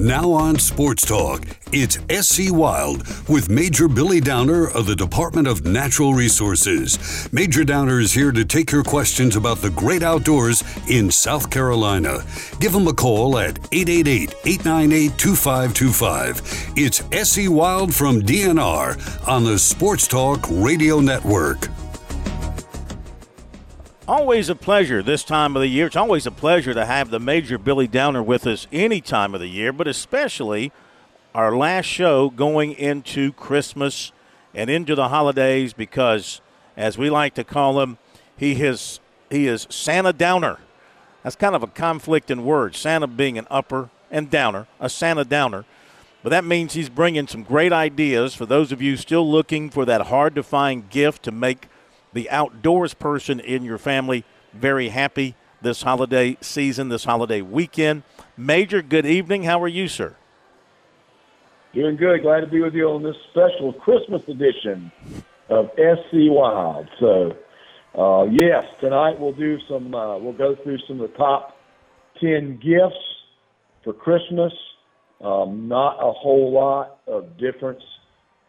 Now on Sports Talk, it's SC Wild with Major Billy Downer of the Department of Natural Resources. Major Downer is here to take your questions about the great outdoors in South Carolina. Give him a call at 888 898 2525. It's SC Wild from DNR on the Sports Talk Radio Network. Always a pleasure this time of the year. It's always a pleasure to have the Major Billy Downer with us any time of the year, but especially our last show going into Christmas and into the holidays because, as we like to call him, he is, he is Santa Downer. That's kind of a conflict in words. Santa being an upper and downer, a Santa Downer. But that means he's bringing some great ideas for those of you still looking for that hard to find gift to make the outdoors person in your family very happy this holiday season, this holiday weekend. Major, good evening. How are you, sir? Doing good. Glad to be with you on this special Christmas edition of SC Wild. So, uh, yes, tonight we'll do some. Uh, we'll go through some of the top ten gifts for Christmas. Um, not a whole lot of difference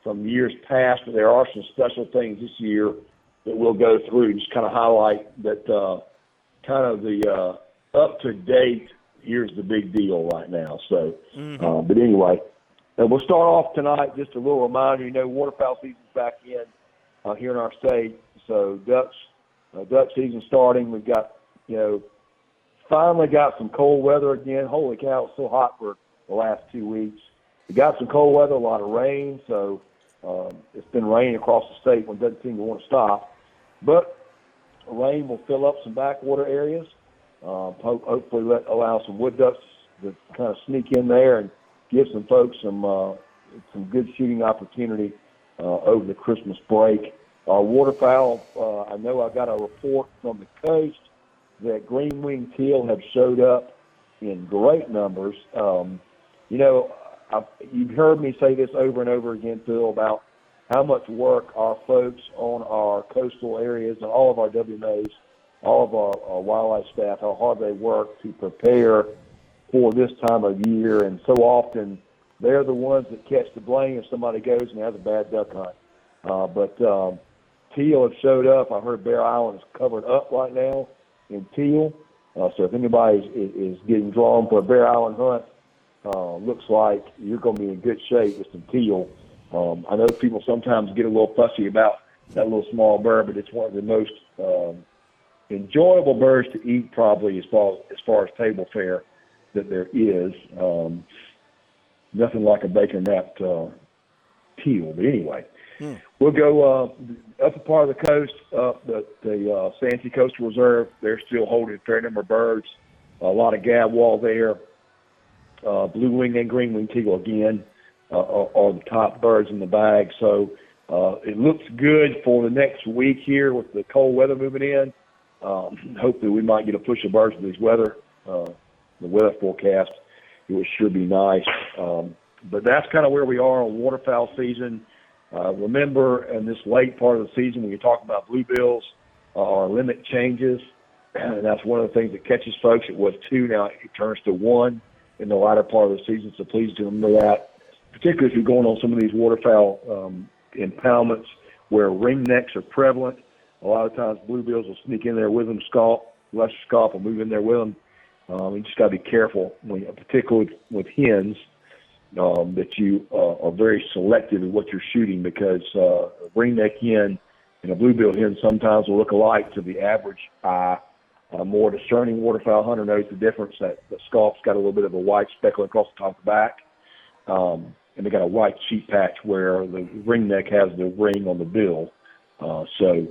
from years past, but there are some special things this year that we'll go through, just kind of highlight that uh, kind of the uh, up to date. Here's the big deal right now. So, mm-hmm. uh, but anyway, and we'll start off tonight. Just a little reminder, you know, waterfowl season's back in uh, here in our state. So ducks, uh, duck season starting. We've got, you know, finally got some cold weather again. Holy cow, it's so hot for the last two weeks. We got some cold weather, a lot of rain. So um, it's been raining across the state when doesn't seem to want to stop. But rain will fill up some backwater areas. Uh, ho- hopefully, let allow some wood ducks to kind of sneak in there and give some folks some uh, some good shooting opportunity uh, over the Christmas break. Our waterfowl, uh, I know I got a report from the coast that green wing teal have showed up in great numbers. Um, you know, I've, you've heard me say this over and over again, Phil, about how much work our folks on our coastal areas and all of our WMAs, all of our, our wildlife staff, how hard they work to prepare for this time of year. And so often they're the ones that catch the blame if somebody goes and has a bad duck hunt. Uh, but um, teal have showed up. I heard Bear Island is covered up right now in teal. Uh, so if anybody is, is getting drawn for a Bear Island hunt, uh, looks like you're going to be in good shape with some teal um, I know people sometimes get a little fussy about that little small bird, but it's one of the most um, enjoyable birds to eat, probably as far as far as table fare that there is. Um, nothing like a bacon wrapped uh, teal, but anyway. Hmm. We'll go uh, upper part of the coast, up the, the uh, Santee Coastal Reserve. They're still holding a fair number of birds. A lot of gadwall there. Uh, blue wing and green wing teal again uh, are, the top birds in the bag. So uh, it looks good for the next week here with the cold weather moving in. Um, hopefully, we might get a push of birds with these weather, uh, the weather forecast. It sure be nice. Um, but that's kind of where we are on waterfowl season. Uh, remember, in this late part of the season, when you're talking about bluebills, uh, our limit changes, and that's one of the things that catches folks. It was two, now it turns to one in the latter part of the season. So please do remember that particularly if you're going on some of these waterfowl um, impoundments where ringnecks are prevalent. A lot of times bluebills will sneak in there with them, scaup, lesser scaup will move in there with them. Um, you just got to be careful, when, particularly with, hens, um, that you uh, are very selective in what you're shooting because uh, a ringneck hen and a bluebill hen sometimes will look alike to the average eye. A more discerning waterfowl hunter knows the difference. That the scaup has got a little bit of a white speckle across the top of the back. Um, and they got a white sheep patch where the ringneck has the ring on the bill. Uh, so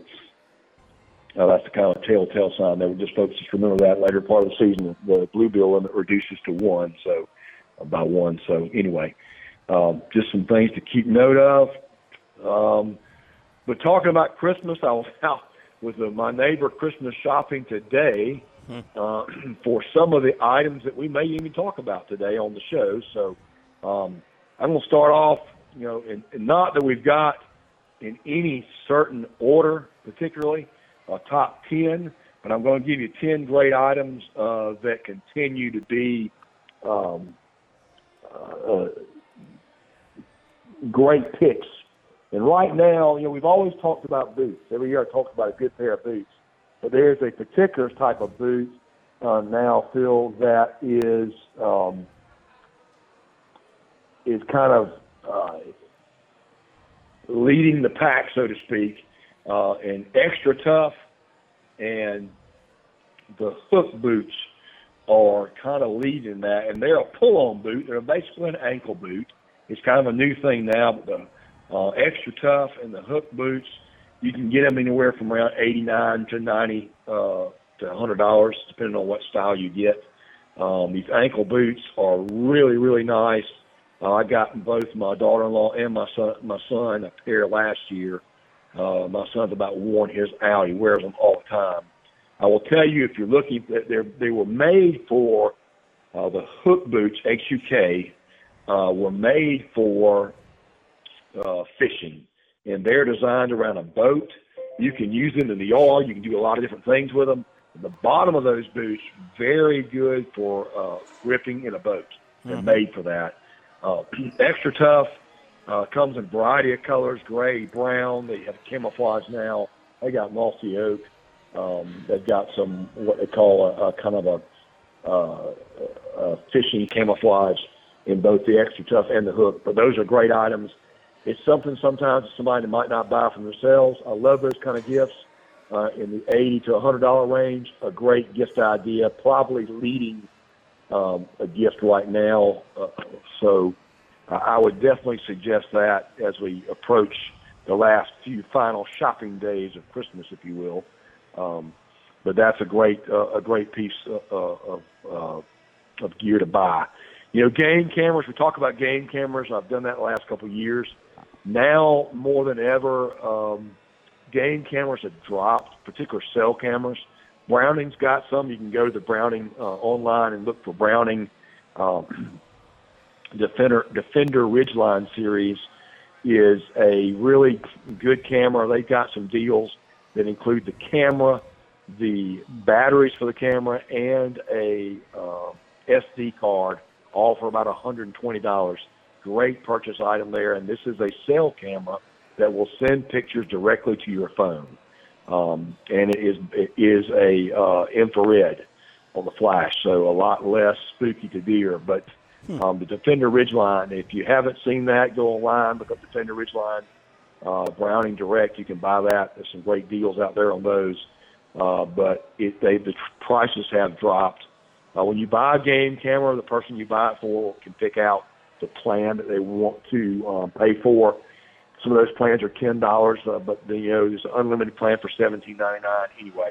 uh, that's the kind of telltale sign that we just folks just remember that later part of the season the bluebill limit reduces to one, so about one. So anyway, um, just some things to keep note of. Um, but talking about Christmas, I was out with uh, my neighbor Christmas shopping today hmm. uh, for some of the items that we may even talk about today on the show. So um, I'm going to start off, you know, and, and not that we've got in any certain order, particularly a top 10, but I'm going to give you 10 great items uh, that continue to be um, uh, great picks. And right now, you know, we've always talked about boots. Every year I talk about a good pair of boots. But there's a particular type of boot uh, now, Phil, that is um, is kind of uh, leading the pack, so to speak, uh, and XtraTuf and the Huk boots are kind of leading that, and they're a pull-on boot. They're basically an ankle boot. It's kind of a new thing now, but the uh, XtraTuf and the Huk boots, you can get them anywhere from around 89 to 90 uh, to $100, depending on what style you get. Um, these ankle boots are really, really nice. Uh, I got both my daughter-in-law and my son, my son a pair last year. Uh, my son's about worn his out. He wears them all the time. I will tell you, if you're looking, that they they were made for uh, the Huk boots. XUK uh, were made for uh, fishing, and they're designed around a boat. You can use them in the yard. You can do a lot of different things with them. The bottom of those boots very good for uh, gripping in a boat. They're mm-hmm. made for that. Uh, XtraTuf. Uh, comes in a variety of colors: gray, brown. They have camouflage now. They got mossy oak. Um, they've got some what they call a, a kind of a, uh, a fishing camouflage in both the XtraTuf and the Huk. But those are great items. It's something sometimes somebody might not buy for themselves. I love those kind of gifts uh, in the eighty to a hundred dollar range. A great gift idea, probably leading um, a gift right now. Uh, so I would definitely suggest that as we approach the last few final shopping days of Christmas, if you will. Um, but that's a great uh, a great piece uh, uh, of uh, of gear to buy. You know, game cameras. We talk about game cameras. I've done that the last couple of years. Now more than ever, um, game cameras have dropped, particular cell cameras. Browning's got some. You can go to the Browning uh, online and look for Browning um, Defender Defender Ridgeline series is a really good camera. They've got some deals that include the camera, the batteries for the camera, and a uh, SD card, all for about $120. Great purchase item there, and this is a cell camera that will send pictures directly to your phone, um, and it is it is a uh, infrared on the flash, so a lot less spooky to deer. But hmm. um, the Defender Ridgeline, if you haven't seen that, go online look up Defender Ridgeline uh, Browning Direct. You can buy that. There's some great deals out there on those. Uh, but it, they, the prices have dropped. Uh, when you buy a game camera, the person you buy it for can pick out the plan that they want to um, pay for. Some of those plans are ten dollars, uh, but the, you know there's an unlimited plan for seventeen ninety nine. Anyway,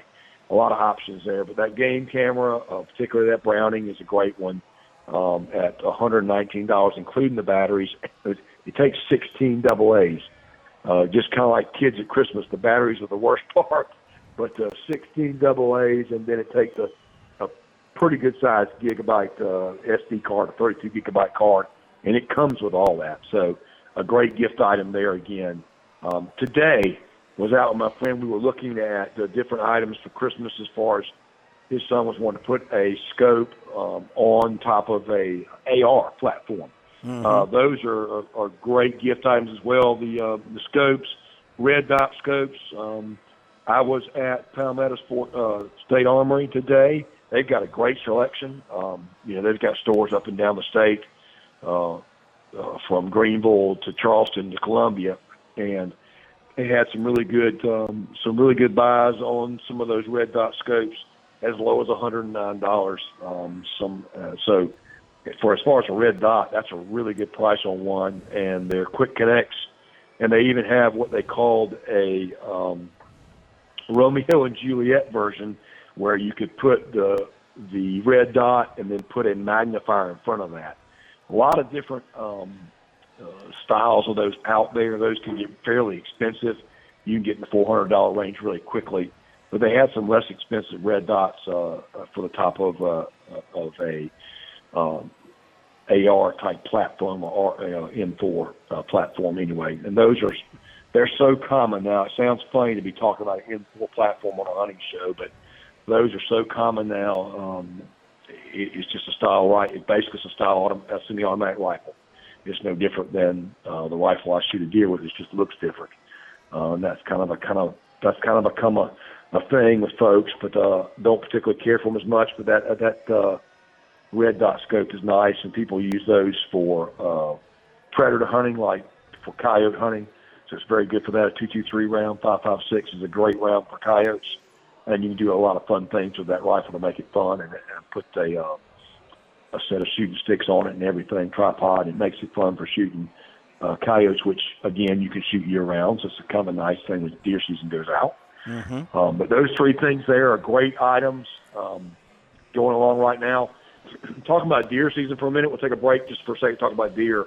a lot of options there. But that game camera, uh, particularly that Browning, is a great one um, at one hundred nineteen dollars, including the batteries. It takes sixteen double A's. Uh, just kind of like kids at Christmas, the batteries are the worst part. But uh, 16 double A's, and then it takes a, a pretty good sized gigabyte uh, SD card, a 32 gigabyte card, and it comes with all that. So a great gift item there again. Um, today was out with my friend. We were looking at the different items for Christmas as far as his son was wanting to put a scope um, on top of a AR platform. Mm-hmm. Uh, those are, are, are great gift items as well. The uh, the scopes, red dot scopes. Um, I was at Palmetto Sport uh, State Armory today. They've got a great selection. Um, you know, they've got stores up and down the state, uh, uh, from Greenville to Charleston to Columbia, and they had some really good um, some really good buys on some of those red dot scopes as low as $109. Um, some uh, so for as far as a red dot, that's a really good price on one, and they're quick connects, and they even have what they called a um, Romeo and Juliet version, where you could put the the red dot and then put a magnifier in front of that. A lot of different um, uh, styles of those out there. Those can get fairly expensive. You can get in the four hundred dollar range really quickly, but they have some less expensive red dots uh, for the top of uh, of a um, AR type platform or uh, M4 uh, platform anyway. And those are they're so common now. It sounds funny to be talking about an M4 platform on a hunting show, but those are so common now. Um, it, it's just a style right. It basically it's a style autom- a semi-automatic rifle. It's no different than uh, the rifle I shoot a deer with. It just looks different, uh, and that's kind of a kind of that's kind of become a a thing with folks, but uh, don't particularly care for them as much. But that uh, that uh, red dot scope is nice, and people use those for uh, predator hunting, like for coyote hunting. So it's very good for that. A two two three round, five five six is a great round for coyotes, and you can do a lot of fun things with that rifle to make it fun, and, and put a uh, a set of shooting sticks on it and everything, tripod. It makes it fun for shooting uh, coyotes, which again you can shoot year round. So it's a kind of a nice thing when deer season goes out. Mm-hmm. Um, but those three things there are great items um, going along right now. Talking about deer season for a minute, we'll take a break just for a second. Talk about deer.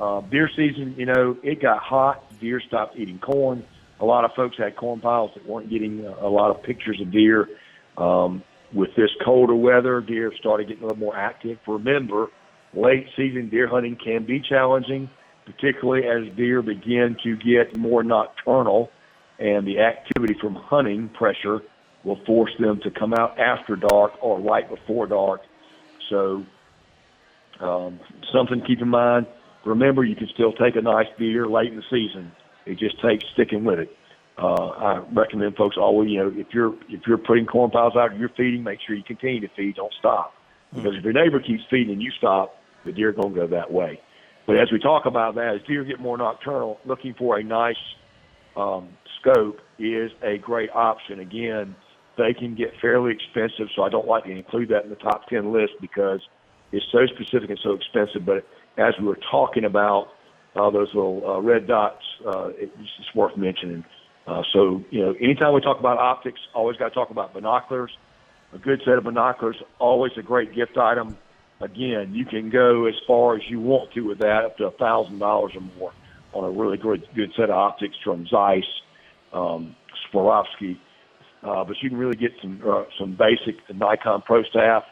Uh, deer season, you know, it got hot. Deer stopped eating corn. A lot of folks had corn piles that weren't getting a, a lot of pictures of deer. Um, with this colder weather, deer started getting a little more active. Remember, late season deer hunting can be challenging, particularly as deer begin to get more nocturnal and the activity from hunting pressure will force them to come out after dark or right before dark. So, um, something to keep in mind. Remember, you can still take a nice deer late in the season. It just takes sticking with it. Uh, I recommend folks always, you know, if you're if you're putting corn piles out, and you're feeding, make sure you continue to feed. Don't stop, because if your neighbor keeps feeding and you stop, the deer are going to go that way. But as we talk about that, as deer get more nocturnal, looking for a nice um, scope is a great option. Again, they can get fairly expensive, so I don't like to include that in the top 10 list because it's so specific and so expensive. But as we were talking about uh, those little uh, red dots, uh, it's just worth mentioning. Uh, so, you know, anytime we talk about optics, always got to talk about binoculars. A good set of binoculars, always a great gift item. Again, you can go as far as you want to with that, up to a thousand dollars or more on a really good good set of optics from Zeiss, um, Swarovski. Uh, but you can really get some uh, some basic Nikon Pro Staff,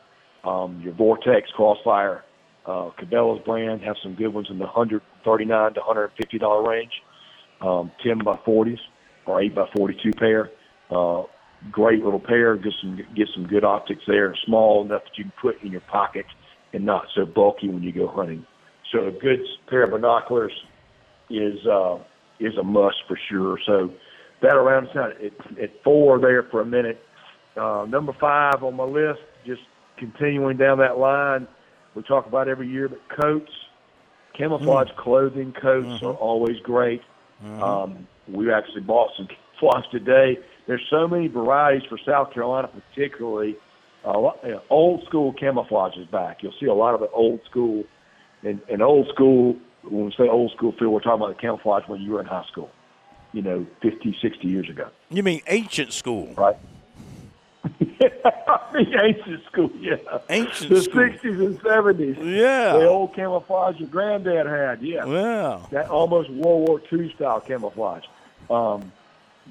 um, your Vortex Crossfire, uh, Cabela's brand have some good ones in the 139 to 150 dollar range. Um, 10 by 40s or 8 by 42 pair. Uh, great little pair. Get some get some good optics there. Small enough that you can put in your pocket and not so bulky when you go hunting. So a good pair of binoculars is uh, is a must for sure. So that around at, at four there for a minute. Uh, number five on my list, just continuing down that line. We talk about every year, but coats, camouflage mm. clothing coats mm-hmm. are always great. Mm-hmm. Um, we actually bought some camouflage today. There's so many varieties for South Carolina, particularly. Uh, you know, old school camouflage is back. You'll see a lot of the old school, and, and old school when we say old school feel, we're talking about the camouflage when you were in high school, you know, 50, 60 years ago. You mean ancient school? Right. the ancient school, yeah. Ancient the school. 60s and 70s. Yeah. The old camouflage your granddad had, yeah. Wow. That almost World War II style camouflage. Um,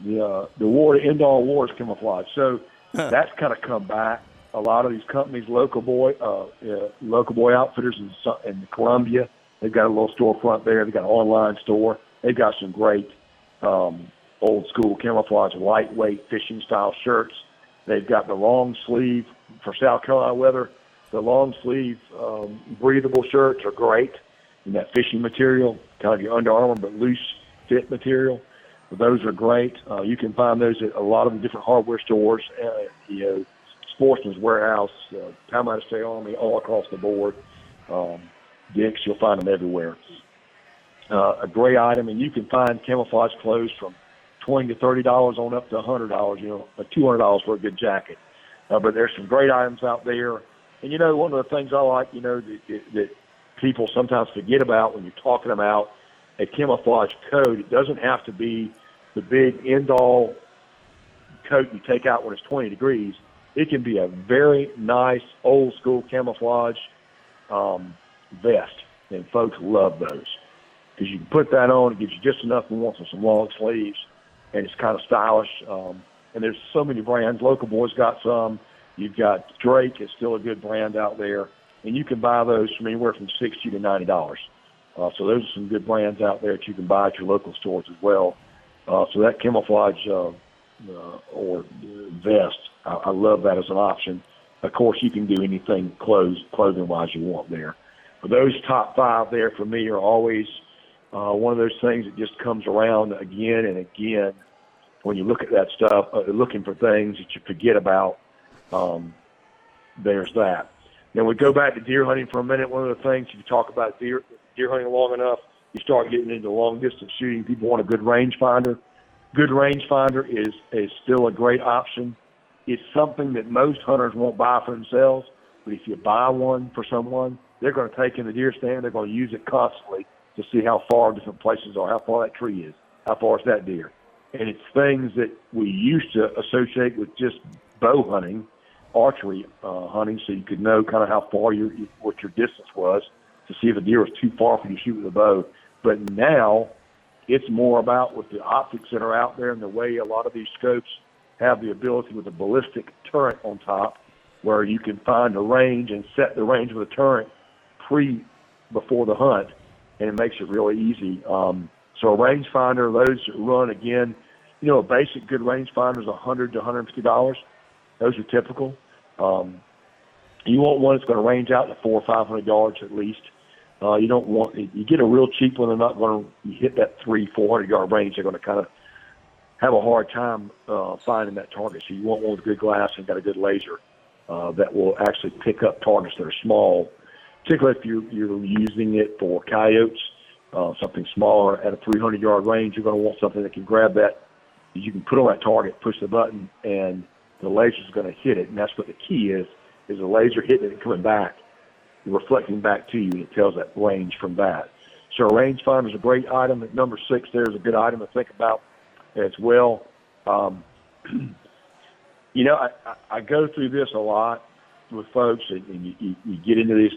the, uh, the war to end all wars camouflage. So that's kind of come back. A lot of these companies, local boy, uh, uh, local boy outfitters in, in Columbia, They've got a little storefront there. They've got an online store. They've got some great um, old school camouflage, lightweight fishing style shirts. They've got the long sleeve for South Carolina weather. The long sleeve um, breathable shirts are great in that fishing material, kind of your Under Armour but loose fit material. Those are great. Uh, you can find those at a lot of the different hardware stores. Uh, you know, Sportsman's Warehouse, uh, Palmetto State Armory, all across the board. Um, Dick's. You'll find them everywhere. Uh, a great item, and you can find camouflage clothes from twenty to thirty dollars on up to a hundred dollars. You know, two hundred dollars for a good jacket. Uh, but there's some great items out there, and you know, one of the things I like, you know, that, that people sometimes forget about when you're talking about a camouflage coat. It doesn't have to be the big end all coat you take out when it's 20 degrees. It can be a very nice old school camouflage um, vest, and folks love those because you can put that on. It gives you just enough warmth and some long sleeves, and it's kind of stylish. Um, and there's so many brands. Local Boys got some. You've got Drake is still a good brand out there, and you can buy those from anywhere from sixty to ninety dollars. Uh, so those are some good brands out there that you can buy at your local stores as well. Uh, so that camouflage uh, uh, or vest, I, I love that as an option. of course, you can do anything clothes clothing wise you want there. But those top five there for me are always uh, one of those things that just comes around again and again when you look at that stuff, uh, looking for things that you forget about. Um, there's that. Then we go back to deer hunting for a minute. One of the things if you talk about deer deer hunting long enough, you start getting into long distance shooting. People want a good rangefinder. Good rangefinder is is still a great option. It's something that most hunters won't buy for themselves, but if you buy one for someone, they're going to take in the deer stand. They're going to use it constantly to see how far different places are, how far that tree is, how far is that deer. And it's things that we used to associate with just bow hunting, archery uh, hunting, so you could know kind of how far your what your distance was to see if a deer was too far for you to shoot with a bow. But now it's more about with the optics that are out there and the way a lot of these scopes have the ability with a ballistic turret on top where you can find a range and set the range with a turret pre before the hunt and it makes it really easy. Um, so a rangefinder, those run again, you know, a basic good rangefinder is hundred to hundred and fifty dollars. Those are typical. Um, you want one that's going to range out to four or five hundred yards at least. Uh, you don't want you get a real cheap one. They're not going to hit that three, four hundred yard range. They're going to kind of have a hard time uh, finding that target. So you want one with good glass and got a good laser uh, that will actually pick up targets that are small, particularly if you're, you're using it for coyotes, uh, something smaller at a 300 yard range. You're going to want something that can grab that. You can put on that target, push the button, and the laser is going to hit it. And that's what the key is: is the laser hitting it and coming back, reflecting back to you, and it tells that range from that. So a rangefinder is a great item. At number six, there is a good item to think about as well. Um, you know, I, I go through this a lot with folks, and, and you, you, you get into this.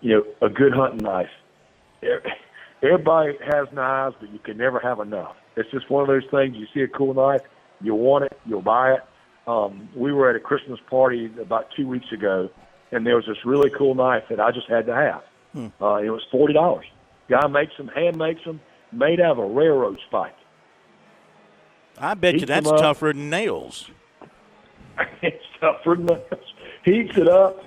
You know, a good hunting knife. Everybody has knives, but you can never have enough. It's just one of those things. You see a cool knife, you want it, you'll buy it. Um, we were at a Christmas party about two weeks ago, and there was this really cool knife that I just had to have. Hmm. Uh, it was forty dollars. Guy makes them, hand makes them, made out of a railroad spike. I bet you that's tougher than nails. it's tougher than nails. Heats it up,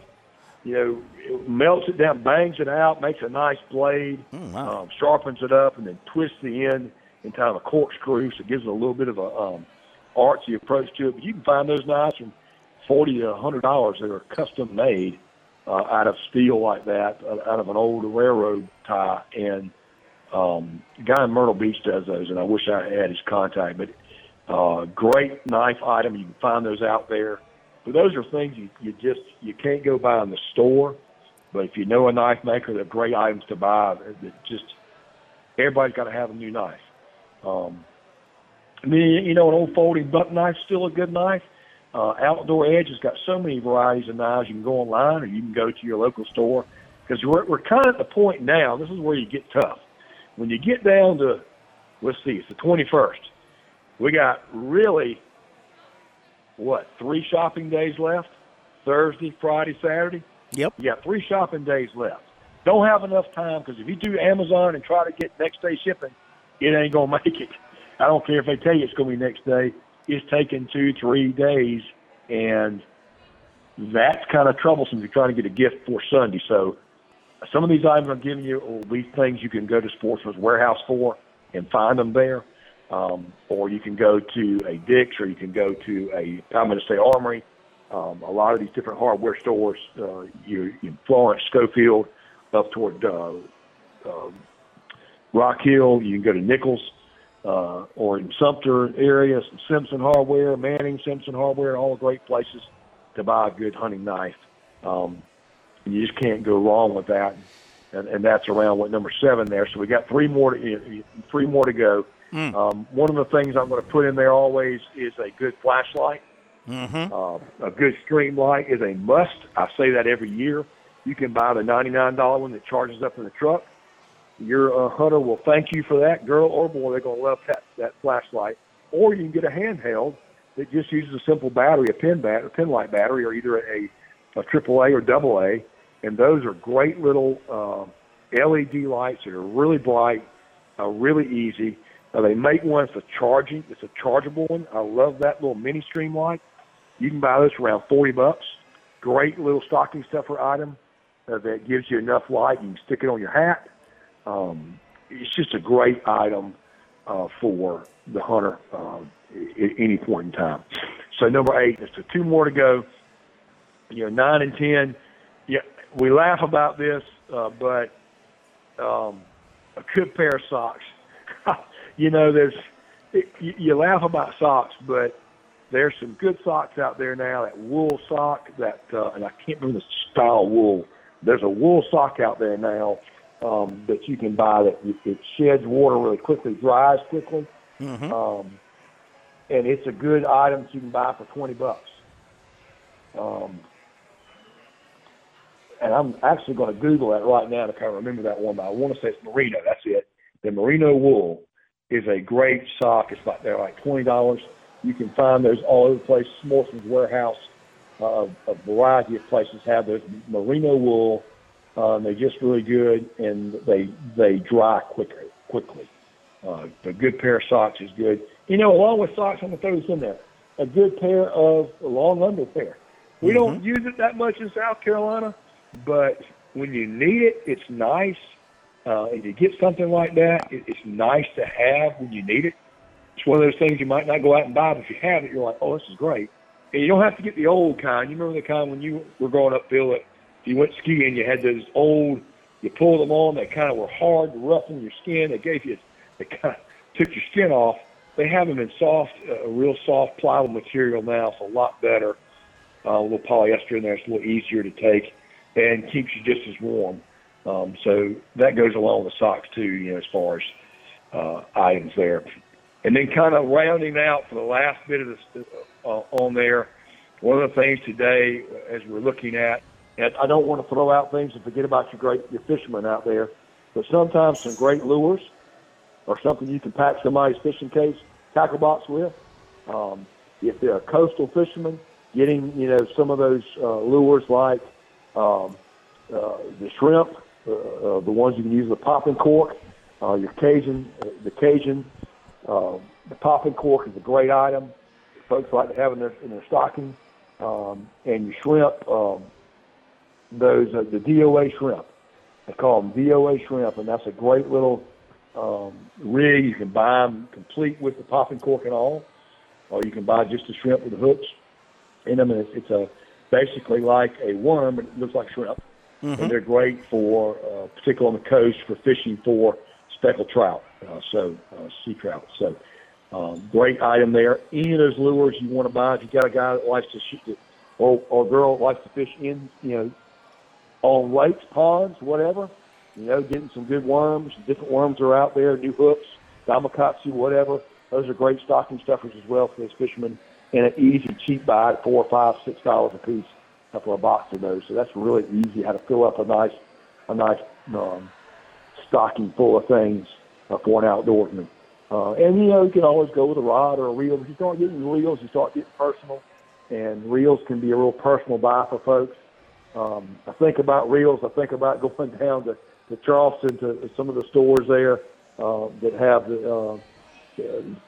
you know, it melts it down, bangs it out, makes a nice blade, mm, wow. um, sharpens it up, and then twists the end into kind of a corkscrew, so it gives it a little bit of a um, artsy approach to it. But you can find those knives from forty to a hundred dollars that are custom made uh, out of steel like that, uh, out of an old railroad tie. And um, the guy in Myrtle Beach does those, and I wish I had his contact. But uh, great knife item. You can find those out there. But those are things you, you just you can't go buy in the store. But if you know a knife maker, they're great items to buy. That just everybody's got to have a new knife. Um, I mean, you know, an old folding buck knife's still a good knife. Uh, Outdoor Edge has got so many varieties of knives. You can go online or you can go to your local store because we're we're kind of at the point now. This is where you get tough. When you get down to, let's see, it's the 21st we got really what three shopping days left? Thursday friday saturday? Yep. You got three shopping days left. Don't have enough time because if you do amazon and try to get next day shipping it ain't gonna make it. I don't care if they tell you it's gonna be next day. It's taking two three days and that's kind of troublesome if you're trying to get a gift for sunday. So some of these items i'm giving you will be things you can go to sportsman's warehouse for and find them there um, or you can go to a Dick's, or you can go to a I'm going to say Armory. Um, a lot of these different hardware stores, uh, you, you Florence, Schofield, up toward uh, uh, Rock Hill. You can go to Nichols, uh, or in Sumter area, Simpson Hardware, Manning, Simpson Hardware, all great places to buy a good hunting knife. Um, you just can't go wrong with that. And, and that's around what number seven there. So we got three more to, three more to go. Mm. Um, one of the things I'm going to put in there always is a good flashlight. Mm-hmm. Uh, a good Streamlight is a must. I say that every year. You can buy the $99 one that charges up in the truck. Your uh, hunter will thank you for that, girl or boy. They're going to love that that flashlight. Or you can get a handheld that just uses a simple battery, a pin bat, a pin light battery, or either a a triple A or double A, and those are great little uh, LED lights that are really bright, uh, really easy. Now they make one that's a charging, it's a chargeable one. I love that little mini Streamlight. You can buy this around forty bucks. great little stocking stuffer item uh, that gives you enough light. You can stick it on your hat. Um, it's just a great item uh, for the hunter uh, at any point in time. So number eight, there's two more to go. You know, nine and ten. Yeah, we laugh about this, uh, but um, a good pair of socks. you know, there's it, you, you laugh about socks, but there's some good socks out there now. That wool sock, that uh, and I can't remember the style wool. There's a wool sock out there now um, that you can buy that it sheds water really quickly, dries quickly, mm-hmm. um, and it's a good item that you can buy for twenty bucks. Um, and I'm actually going to Google that right now to kind of remember that one. But I want to say it's merino. That's it. The merino wool is a great sock. It's like they're like twenty dollars. You can find those all over the place. Morrison's Warehouse, uh, a variety of places have those merino wool. Um, they're just really good, and they they dry quicker quickly. Uh, a good pair of socks is good. You know, along with socks, I'm gonna throw this in there. A good pair of long underwear. We mm-hmm. don't use it that much in South Carolina, but when you need it, it's nice. Uh, and you get something like that, it, it's nice to have when you need it. It's one of those things you might not go out and buy, but if you have it, you're like, oh, this is great. And you don't have to get the old kind. You remember the kind when you were growing up, Phil, that you went skiing, you had those old, you pulled them on, they kind of were hard, rough on your skin. They gave you, they kind of took your skin off. They have them in soft, uh, real soft pliable material now. It's a lot better. Uh, a little polyester in there. It's a little easier to take and keeps you just as warm. Um, so that goes along with socks too, you know, as far as uh, items there. And then kind of rounding out for the last bit of this uh, on there, one of the things today as we're looking at, and I don't want to throw out things and forget about your great your fishermen out there, but sometimes some great lures or something you can pack somebody's fishing case tackle box with. Um, if they're a coastal fisherman, getting you know some of those uh, lures like um, uh, the shrimp, uh, uh, the ones you can use the popping cork, uh, your Cajun, the Cajun, uh, the popping cork is a great item. Folks like to have in their in their stocking, um, and your shrimp, um, those uh, the DOA shrimp. They call them DOA shrimp, and that's a great little um, rig. You can buy them complete with the popping cork and all, or you can buy just the shrimp with the hooks in them. And it's, it's a basically like a worm, but it looks like shrimp. Mm-hmm. And they're great for, uh, particularly on the coast, for fishing for speckled trout, uh, so uh, sea trout. So um, great item there. Any of those lures you want to buy, if you got a guy that likes to shoot it, or or a girl that likes to fish in, you know, on lakes, ponds, whatever, you know, getting some good worms. Different worms are out there, new hooks, gamakatsu, whatever. Those are great stocking stuffers as well for those fishermen, and an easy, cheap buy at four, five, six dollars a piece for a box of those. So that's really easy how to fill up a nice, a nice um, stocking full of things uh, for an outdoorsman. Uh, and you know, you can always go with a rod or a reel. If you start getting reels, you start getting personal, and reels can be a real personal buy for folks. Um, I think about reels. I think about going down to, to Charleston to some of the stores there uh, that have the, uh,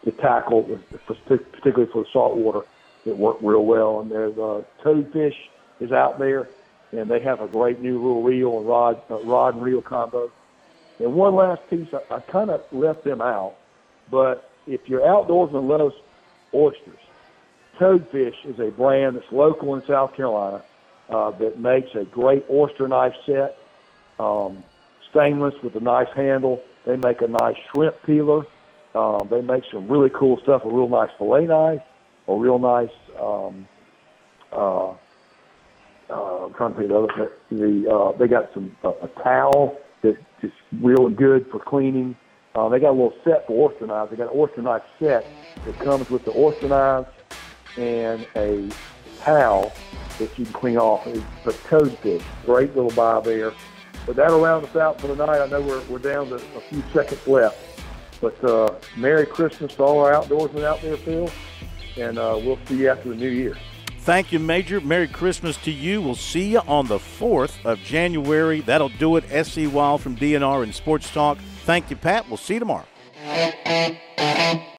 the tackle, particularly for the saltwater, that work real well. And there's uh, toadfish is out there, and they have a great new little reel and rod uh, rod and reel combo. And one last piece, I, I kind of left them out, but if you're outdoorsman loves oysters, Toadfish is a brand that's local in South Carolina uh, that makes a great oyster knife set, um, stainless with a nice handle. They make a nice shrimp peeler. Um, they make some really cool stuff, a real nice fillet knife, a real nice um, uh, uh, I'm trying to think of the other. The uh, they got some uh, a towel that is real good for cleaning. Uh, they got a little set for oyster knives. They got an oyster knife set that comes with the oyster knives and a towel that you can clean off. It's a toadfish. Great little buy there. But that'll round us out for the night. I know we're, we're down to a few seconds left. But uh, Merry Christmas to all our outdoorsmen out there, Phil. And uh, we'll see you after the new year. Thank you, Major. Merry Christmas to you. We'll see you on the 4th of January. That'll do it. SC Wild from DNR and Sports Talk. Thank you, Pat. We'll see you tomorrow.